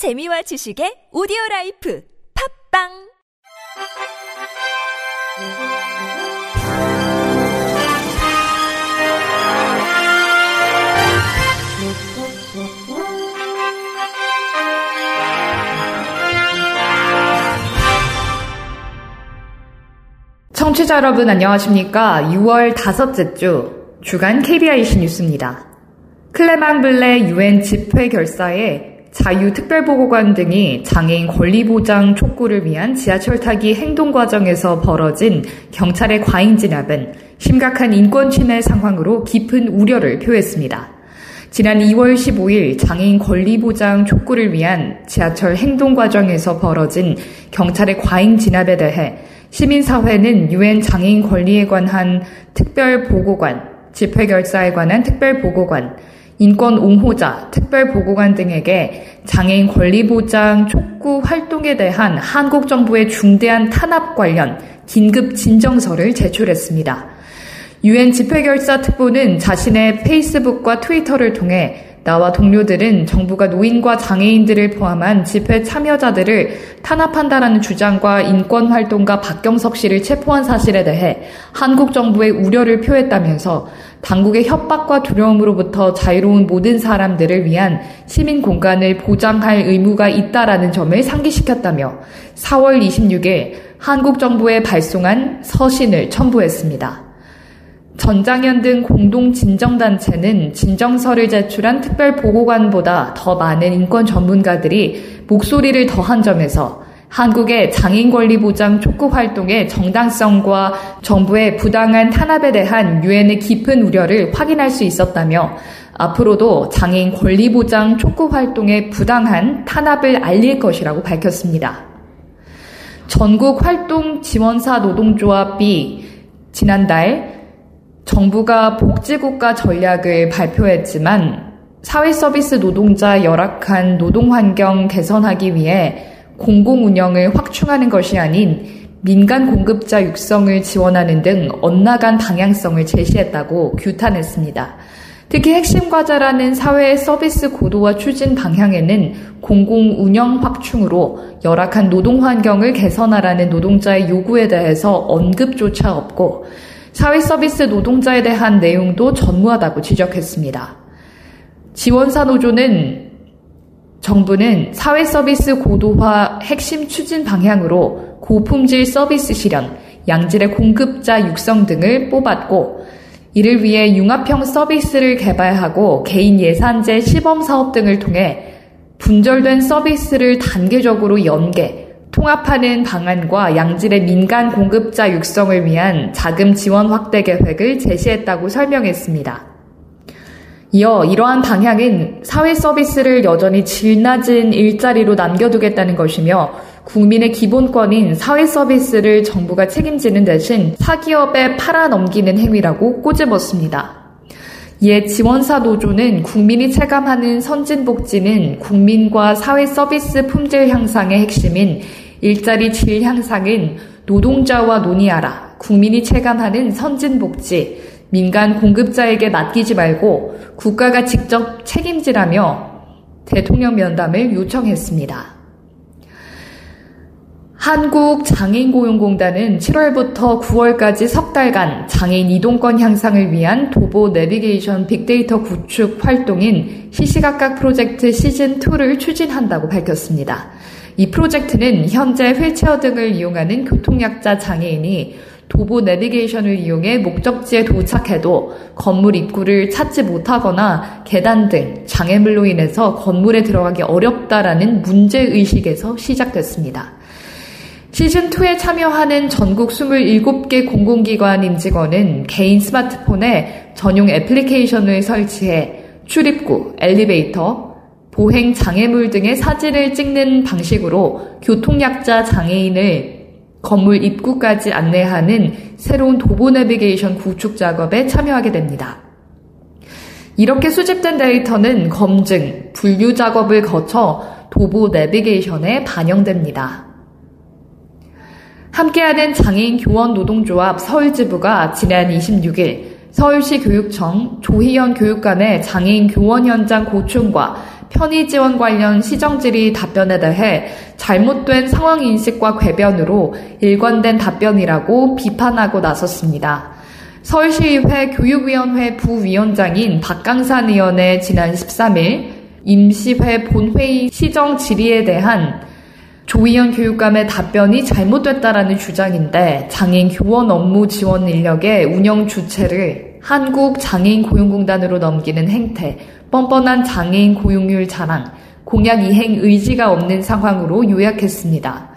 재미와 지식의 오디오 라이프 팝빵 청취자 여러분 안녕하십니까? 6월 다섯째 주 주간 KBIC 뉴스입니다. 클레망 블레 유엔 집회 결사에 자유특별보고관 등이 장애인 권리보장 촉구를 위한 지하철 타기 행동 과정에서 벌어진 경찰의 과잉 진압은 심각한 인권 침해 상황으로 깊은 우려를 표했습니다. 지난 2월 15일 장애인 권리보장 촉구를 위한 지하철 행동 과정에서 벌어진 경찰의 과잉 진압에 대해 시민사회는 유엔 장애인 권리에 관한 특별보고관, 집회 결사에 관한 특별보고관, 인권 옹호자, 특별보고관 등에게 장애인 권리 보장 촉구 활동에 대한 한국 정부의 중대한 탄압 관련 긴급 진정서를 제출했습니다. 유엔 집회결사 특보는 자신의 페이스북과 트위터를 통해 나와 동료들은 정부가 노인과 장애인들을 포함한 집회 참여자들을 탄압한다라는 주장과 인권활동가 박경석 씨를 체포한 사실에 대해 한국 정부의 우려를 표했다면서 당국의 협박과 두려움으로부터 자유로운 모든 사람들을 위한 시민 공간을 보장할 의무가 있다라는 점을 상기시켰다며 4월 26일 한국 정부에 발송한 서신을 첨부했습니다. 전장현 등 공동 진정단체는 진정서를 제출한 특별보고관보다 더 많은 인권 전문가들이 목소리를 더한 점에서 한국의 장애인 권리 보장 촉구 활동의 정당성과 정부의 부당한 탄압에 대한 유엔의 깊은 우려를 확인할 수 있었다며 앞으로도 장애인 권리 보장 촉구 활동의 부당한 탄압을 알릴 것이라고 밝혔습니다. 전국 활동 지원사 노동조합이 지난달 정부가 복지국가 전략을 발표했지만 사회 서비스 노동자 열악한 노동 환경 개선하기 위해 공공 운영을 확충하는 것이 아닌 민간 공급자 육성을 지원하는 등 엇나간 방향성을 제시했다고 규탄했습니다. 특히 핵심 과제라는 사회 서비스 고도화 추진 방향에는 공공 운영 확충으로 열악한 노동 환경을 개선하라는 노동자의 요구에 대해서 언급조차 없고 사회 서비스 노동자에 대한 내용도 전무하다고 지적했습니다. 지원사 노조는 정부는 사회 서비스 고도화 핵심 추진 방향으로 고품질 서비스 실현, 양질의 공급자 육성 등을 뽑았고 이를 위해 융합형 서비스를 개발하고 개인 예산제 시범 사업 등을 통해 분절된 서비스를 단계적으로 연계, 통합하는 방안과 양질의 민간 공급자 육성을 위한 자금 지원 확대 계획을 제시했다고 설명했습니다. 이어 이러한 방향은 사회 서비스를 여전히 질 낮은 일자리로 남겨두겠다는 것이며 국민의 기본권인 사회 서비스를 정부가 책임지는 대신 사기업에 팔아넘기는 행위라고 꼬집었습니다. 이에 지원사 노조는 국민이 체감하는 선진 복지는 국민과 사회 서비스 품질 향상의 핵심인 일자리 질 향상은 노동자와 논의하라. 국민이 체감하는 선진 복지, 민간 공급자에게 맡기지 말고 국가가 직접 책임지라며 대통령 면담을 요청했습니다. 한국장애인고용공단은 7월부터 9월까지 석 달간 장애인 이동권 향상을 위한 도보 내비게이션 빅데이터 구축 활동인 시시각각 프로젝트 시즌2를 추진한다고 밝혔습니다. 이 프로젝트는 현재 휠체어 등을 이용하는 교통약자 장애인이 도보 내비게이션을 이용해 목적지에 도착해도 건물 입구를 찾지 못하거나 계단 등 장애물로 인해서 건물에 들어가기 어렵다라는 문제의식에서 시작됐습니다. 시즌2에 참여하는 전국 27개 공공기관 임직원은 개인 스마트폰에 전용 애플리케이션을 설치해 출입구, 엘리베이터, 보행 장애물 등의 사진을 찍는 방식으로 교통약자 장애인을 건물 입구까지 안내하는 새로운 도보 내비게이션 구축 작업에 참여하게 됩니다. 이렇게 수집된 데이터는 검증, 분류 작업을 거쳐 도보 내비게이션에 반영됩니다. 함께하는 장애인 교원 노동조합 서울지부가 지난 26일 서울시 교육청 조희연 교육감의 장애인 교원 현장 고충과 편의 지원 관련 시정 질의 답변에 대해 잘못된 상황 인식과 궤변으로 일관된 답변이라고 비판하고 나섰습니다. 서울시의회 교육위원회 부위원장인 박강산 의원의 지난 13일 임시회 본회의 시정 질의에 대한 조희연 교육감의 답변이 잘못됐다라는 주장인데 장애인 교원 업무 지원 인력의 운영 주체를 한국 장애인 고용공단으로 넘기는 행태, 뻔뻔한 장애인 고용률 자랑, 공약 이행 의지가 없는 상황으로 요약했습니다.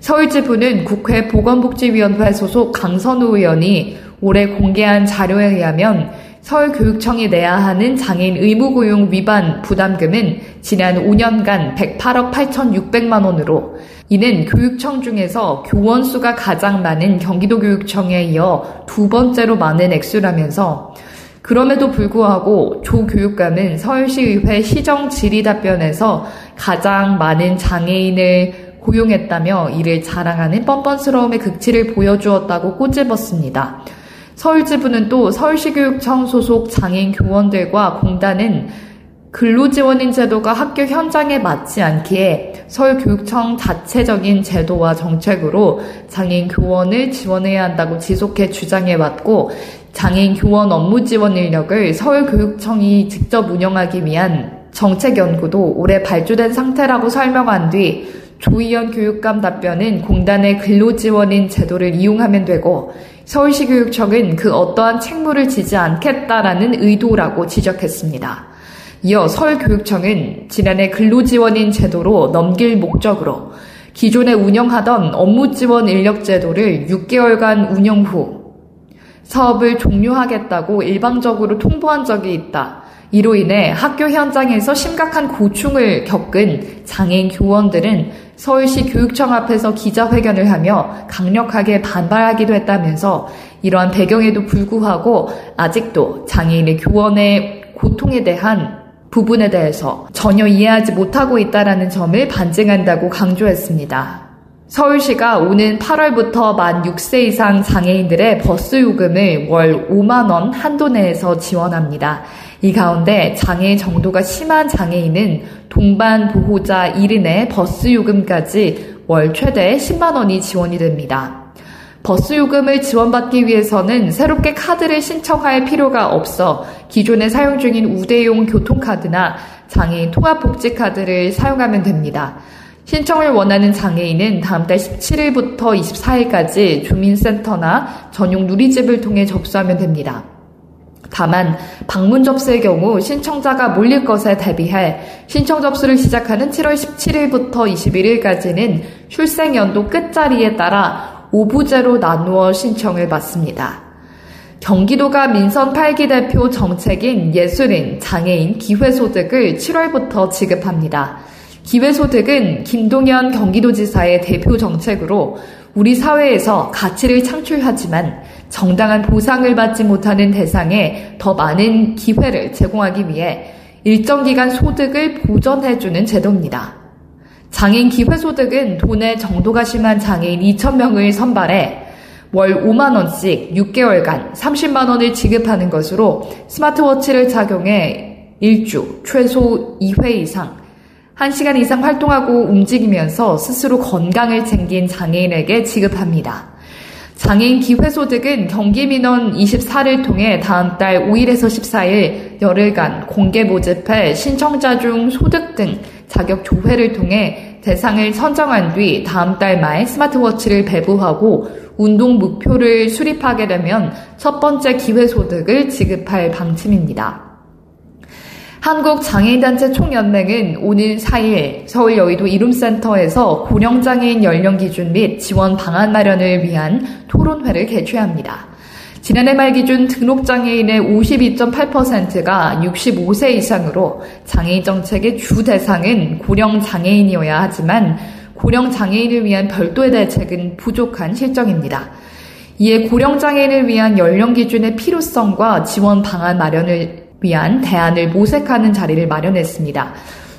서울지부는 국회 보건복지위원회 소속 강선우 의원이 올해 공개한 자료에 의하면 서울교육청이 내야 하는 장애인 의무고용 위반 부담금은 지난 5년간 108억 8,600만 원으로 이는 교육청 중에서 교원 수가 가장 많은 경기도교육청에 이어 두 번째로 많은 액수라면서 그럼에도 불구하고 조 교육감은 서울시의회 시정 질의 답변에서 가장 많은 장애인을 고용했다며 이를 자랑하는 뻔뻔스러움의 극치를 보여주었다고 꼬집었습니다. 서울지부는 또 서울시교육청 소속 장애인 교원들과 공단은 근로지원인 제도가 학교 현장에 맞지 않기에 서울교육청 자체적인 제도와 정책으로 장애인 교원을 지원해야 한다고 지속해 주장해 왔고 장애인 교원 업무 지원 인력을 서울교육청이 직접 운영하기 위한 정책 연구도 올해 발주된 상태라고 설명한 뒤 조희연 교육감 답변은 공단의 근로지원인 제도를 이용하면 되고 서울시 교육청은 그 어떠한 책무를 지지 않겠다라는 의도라고 지적했습니다. 이어 서울교육청은 지난해 근로지원인 제도로 넘길 목적으로 기존에 운영하던 업무지원 인력제도를 6개월간 운영 후 사업을 종료하겠다고 일방적으로 통보한 적이 있다. 이로 인해 학교 현장에서 심각한 고충을 겪은 장애인 교원들은 서울시 교육청 앞에서 기자회견을 하며 강력하게 반발하기도 했다면서 이러한 배경에도 불구하고 아직도 장애인의 교원의 고통에 대한 부분에 대해서 전혀 이해하지 못하고 있다라는 점을 반증한다고 강조했습니다. 서울시가 오는 8월부터 만 6세 이상 장애인들의 버스 요금을 월 5만원 한도 내에서 지원합니다. 이 가운데 장애 정도가 심한 장애인은 동반 보호자 1인의 버스 요금까지 월 최대 10만 원이 지원이 됩니다. 버스 요금을 지원받기 위해서는 새롭게 카드를 신청할 필요가 없어 기존에 사용 중인 우대용 교통카드나 장애인 통합복지카드를 사용하면 됩니다. 신청을 원하는 장애인은 다음 달 17일부터 24일까지 주민센터나 전용 누리집을 통해 접수하면 됩니다. 다만 방문 접수의 경우 신청자가 몰릴 것에 대비해 신청 접수를 시작하는 7월 17일부터 21일까지는 출생 연도 끝자리에 따라 5부제로 나누어 신청을 받습니다. 경기도가 민선 8기 대표 정책인 예술인, 장애인, 기회소득을 7월부터 지급합니다. 기회소득은 김동연 경기도지사의 대표 정책으로 우리 사회에서 가치를 창출하지만 정당한 보상을 받지 못하는 대상에 더 많은 기회를 제공하기 위해 일정 기간 소득을 보전해주는 제도입니다. 장애인 기회소득은 돈의 정도가 심한 장애인 2,000명을 선발해 월 5만원씩 6개월간 30만원을 지급하는 것으로 스마트워치를 착용해 1주 최소 2회 이상 1시간 이상 활동하고 움직이면서 스스로 건강을 챙긴 장애인에게 지급합니다. 장애인 기회소득은 경기민원 24를 통해 다음 달 5일에서 14일 열흘간 공개 모집해 신청자 중 소득 등 자격 조회를 통해 대상을 선정한 뒤 다음 달 말 스마트워치를 배부하고 운동 목표를 수립하게 되면 첫 번째 기회소득을 지급할 방침입니다. 한국장애인단체 총연맹은 오늘 4일 서울 여의도 이룸센터에서 고령장애인 연령 기준 및 지원 방안 마련을 위한 토론회를 개최합니다. 지난해 말 기준 등록장애인의 52.8%가 65세 이상으로 장애인 정책의 주 대상은 고령장애인이어야 하지만 고령장애인을 위한 별도의 대책은 부족한 실정입니다. 이에 고령장애인을 위한 연령 기준의 필요성과 지원 방안 마련을 위한 대안을 모색하는 자리를 마련했습니다.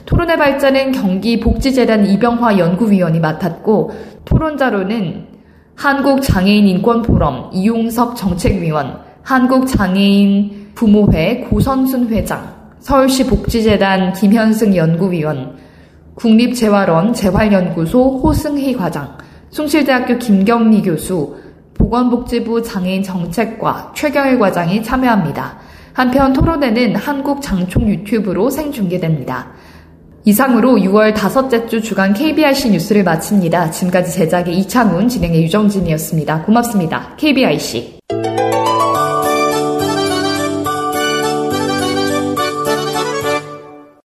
토론의 발전은 경기복지재단 이병화 연구위원이 맡았고 토론자로는 한국장애인인권포럼 이용석 정책위원, 한국장애인 부모회 고선순 회장, 서울시 복지재단 김현승 연구위원, 국립재활원 재활연구소 호승희 과장, 숭실대학교 김경미 교수, 보건복지부 장애인 정책과 최경일 과장이 참여합니다. 한편 토론회는 한국 장총 유튜브로 생중계됩니다. 이상으로 6월 다섯째 주 주간 KBIC 뉴스를 마칩니다. 지금까지 제작의 이창훈, 진행의 유정진이었습니다. 고맙습니다. KBIC.